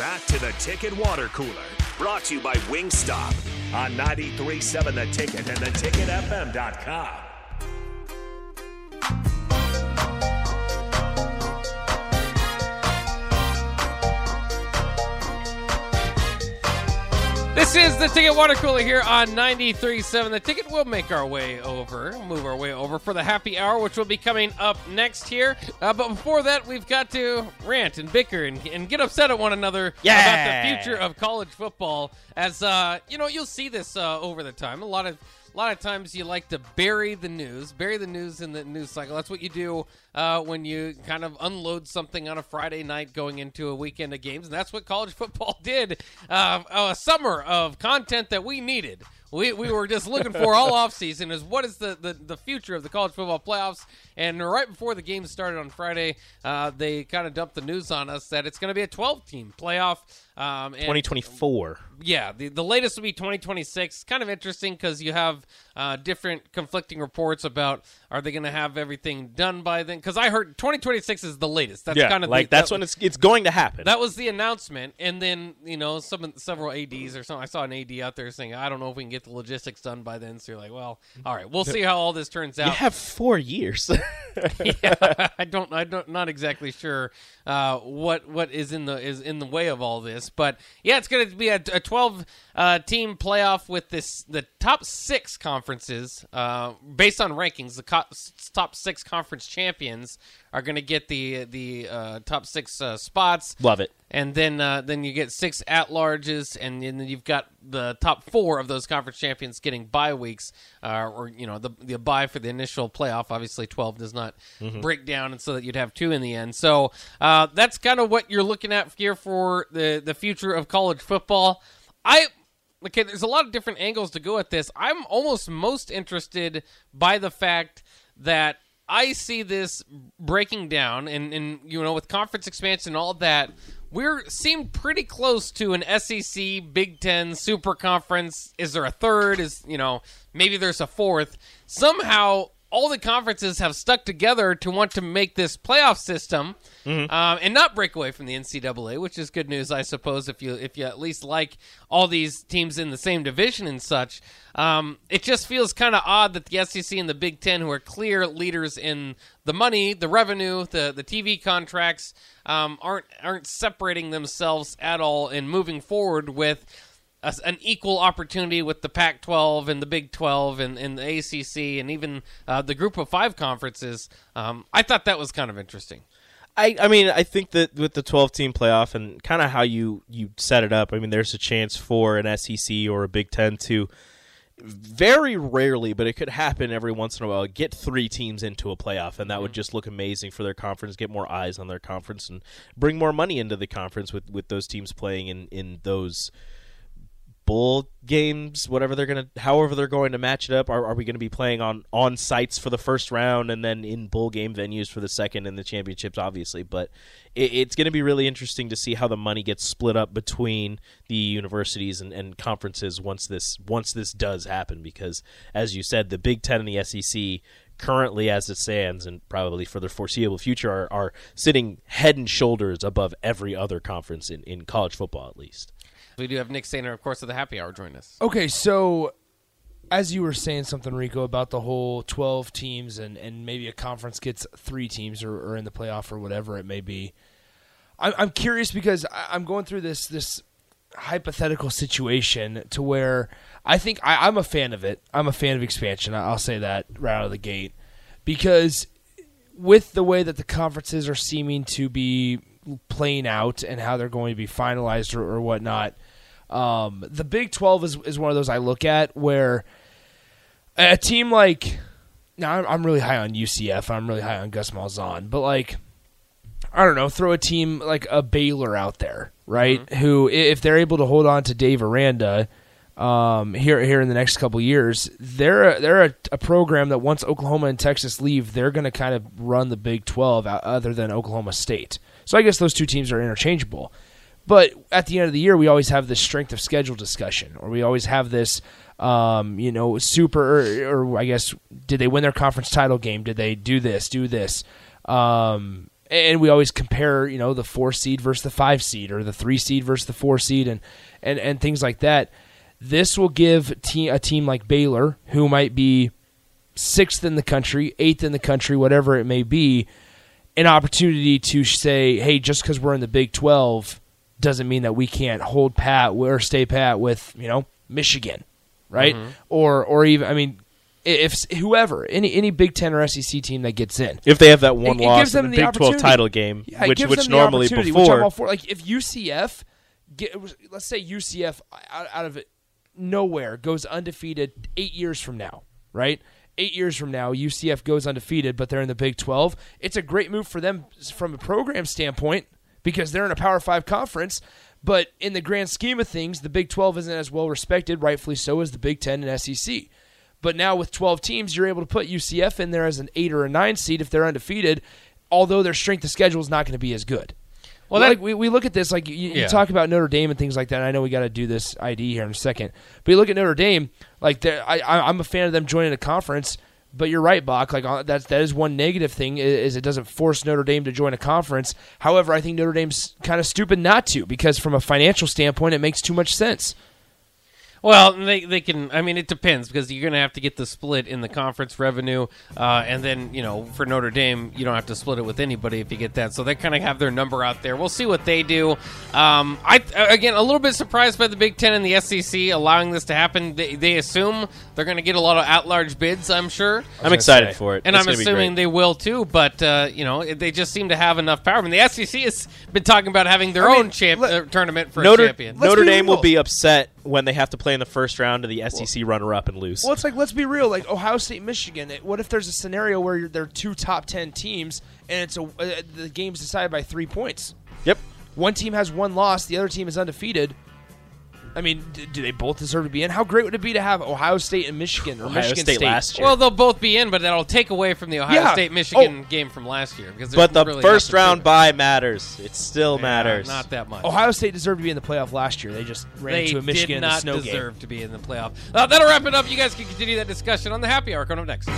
back to the Ticket Water Cooler, brought to you by Wingstop on 93.7 The Ticket and theticketfm.com. This is the Ticket Water Cooler here on 93.7. The Ticket will make our way over, move our way over for the happy hour, which will be coming up next here. Uh, but before that, we've got to rant and bicker and, and get upset at one another Yeah. about the future of college football. As, uh, you know, you'll see this uh, over the time. A lot of a lot of times you like to bury the news, bury the news in the news cycle. That's what you do uh, when you kind of unload something on a Friday night going into a weekend of games. And that's what college football did. Uh, a summer of content that we needed. We, we were just looking for all offseason is what is the, the, the future of the college football playoffs. And right before the game started on Friday, uh, they kind of dumped the news on us that it's going to be a 12 team playoff. Um, and 2024. Yeah, the, the latest will be 2026. Kind of interesting because you have uh, different conflicting reports about are they going to have everything done by then? Because I heard 2026 is the latest. That's yeah, kind of like the, that's that, when it's it's going to happen. that was the announcement, and then you know some several ads or something. I saw an ad out there saying I don't know if we can get the logistics done by then. So you're like, well, all right, we'll see how all this turns out. you have four years. yeah, I don't, I don't, not exactly sure uh, what what is in the is in the way of all this, but yeah, it's going to be a, a twelve uh, team playoff with this the top six conferences uh, based on rankings. The co- top six conference champions are going to get the the uh, top six uh, spots. Love it. And then uh, then you get six at larges, and then you've got the top four of those conference champions getting bye weeks, uh, or you know the the bye for the initial playoff. Obviously, twelve does not break down, and so that you'd have two in the end. So uh, that's kind of what you're looking at here for the the future of college football. I okay, there's a lot of different angles to go at this. I'm almost most interested by the fact that I see this breaking down, and, and you know, with conference expansion and all that, we're seem pretty close to an SEC, Big Ten, Super Conference. Is there a third? Is you know, maybe there's a fourth. Somehow, all the conferences have stuck together to want to make this playoff system um, and not break away from the NCAA, which is good news, I suppose. If you if you at least like all these teams in the same division and such, um, it just feels kind of odd that the SEC and the Big Ten, who are clear leaders in the money, the revenue, the the TV contracts, um, aren't aren't separating themselves at all and moving forward with a, an equal opportunity with the Pac-12 and the Big 12 and, and the ACC and even uh, the Group of Five conferences. Um, I thought that was kind of interesting. I, I mean, I think that with the 12 team playoff and kind of how you, you set it up, I mean, there's a chance for an SEC or a Big Ten to very rarely, but it could happen every once in a while, get three teams into a playoff, and that would just look amazing for their conference, get more eyes on their conference, and bring more money into the conference with, with those teams playing in, in those bowl games, whatever they're gonna, however they're going to match it up. Are, are we going to be playing on on sites for the first round and then in bowl game venues for the second and the championships, obviously? But it, it's going to be really interesting to see how the money gets split up between the universities and, and conferences once this once this does happen. Because as you said, the Big Ten and the SEC currently as it stands and probably for the foreseeable future are, are sitting head and shoulders above every other conference in, in college football at least. We do have Nick Sainer, of course, of the Happy Hour join us. Okay, so as you were saying something, Rico, about the whole 12 teams and, and maybe a conference gets three teams or, or in the playoff or whatever it may be. I'm, I'm curious because I- I'm going through this this hypothetical situation to where I think I, I'm a fan of it. I'm a fan of expansion. I- I'll say that right out of the gate because with the way that the conferences are seeming to be playing out and how they're going to be finalized or, or whatnot, um, the Big 12 is, is one of those I look at where a team like now I'm, I'm really high on UCF. I'm really high on Gus Malzahn, but like I don't know, throw a team like a Baylor out there, right? Who if they're able to hold on to Dave Aranda um, here here in the next couple years, they're a, they're a, a program that once Oklahoma and Texas leave, they're going to kind of run the Big 12 o- other than Oklahoma State. So I guess those two teams are interchangeable. But at the end of the year, we always have this strength of schedule discussion, or we always have this, um, you know, super, or, or I guess, did they win their conference title game? Did they do this, do this? Um, and we always compare, you know, the four seed versus the five seed or the three seed versus the four seed and and, and things like that. This will give te- a team like Baylor, who might be sixth in the country, eighth in the country, whatever it may be, an opportunity to say, hey, just because we're in the Big 12 doesn't mean that we can't hold pat or stay pat with, you know, Michigan, right? Mm-hmm. Or, or even, I mean, if whoever, any any Big Ten or SEC team that gets in, If they have that one It- it loss gives in them the the Big Twelve title game, Yeah, it which gives which normally which before for. Like if UCF, get, let's say UCF out, out of it nowhere goes undefeated eight years from now, right? Eight years from now, UCF goes undefeated, but they're in the Big Twelve. It's a great move for them from a program standpoint because they're in a Power Five conference. But in the grand scheme of things, the Big Twelve isn't as well respected, rightfully so, as the Big Ten and SEC. But now with 12 teams, you're able to put UCF in there as an eight or a nine seed if they're undefeated, although their strength of schedule is not going to be as good. Well, that- like we, we look at this like you, you Yeah. talk about Notre Dame and things like that. And I know we got to do this ID here in a second, but you look at Notre Dame. Like I, I, I'm a fan of them joining a conference. But you're right, Bock. Like uh, that's that is one negative thing is it doesn't force Notre Dame to join a conference. However, I think Notre Dame's kind of stupid not to because from a financial standpoint, it makes too much sense. Well, they they can. I mean, it depends because you're going to have to get the split in the conference revenue, uh, and then you know for Notre Dame, you don't have to split it with anybody if you get that. So they kind of have their number out there. We'll see what they do. Um, I again a little bit surprised by the Big Ten and the SEC allowing this to happen. They, they assume they're going to get a lot of at-large bids. I'm sure. I'm excited say. for it, And It's I'm assuming they will too, but uh, you know they just seem to have enough power. I mean, the SEC has been talking about having their I mean, own champ- let- uh, tournament for a Notre, champion. Notre Dame will be upset when they have to play in the first round of the SEC runner-up and lose. Well, it's like let's be real. Like Ohio State, Michigan. What if there's a scenario where you're, they're two top ten teams and it's a uh, the game's decided by three points? Yep. One team has one loss, the other team is undefeated. I mean, d- do they both deserve to be in? How great would it be to have Ohio State and Michigan or Ohio Michigan State last year. Well, they'll both be in, but that'll take away from the Ohio Yeah. State Michigan Oh. game from last year because but the really first nothing round it. bye matters. It still Yeah, matters. not that much. Ohio State deserved to be in the playoff last year. They just ran they into a Michigan did in the not snow game. deserve to be in the playoff. Uh, that'll wrap it up. You guys can continue that discussion on the happy hour coming up next.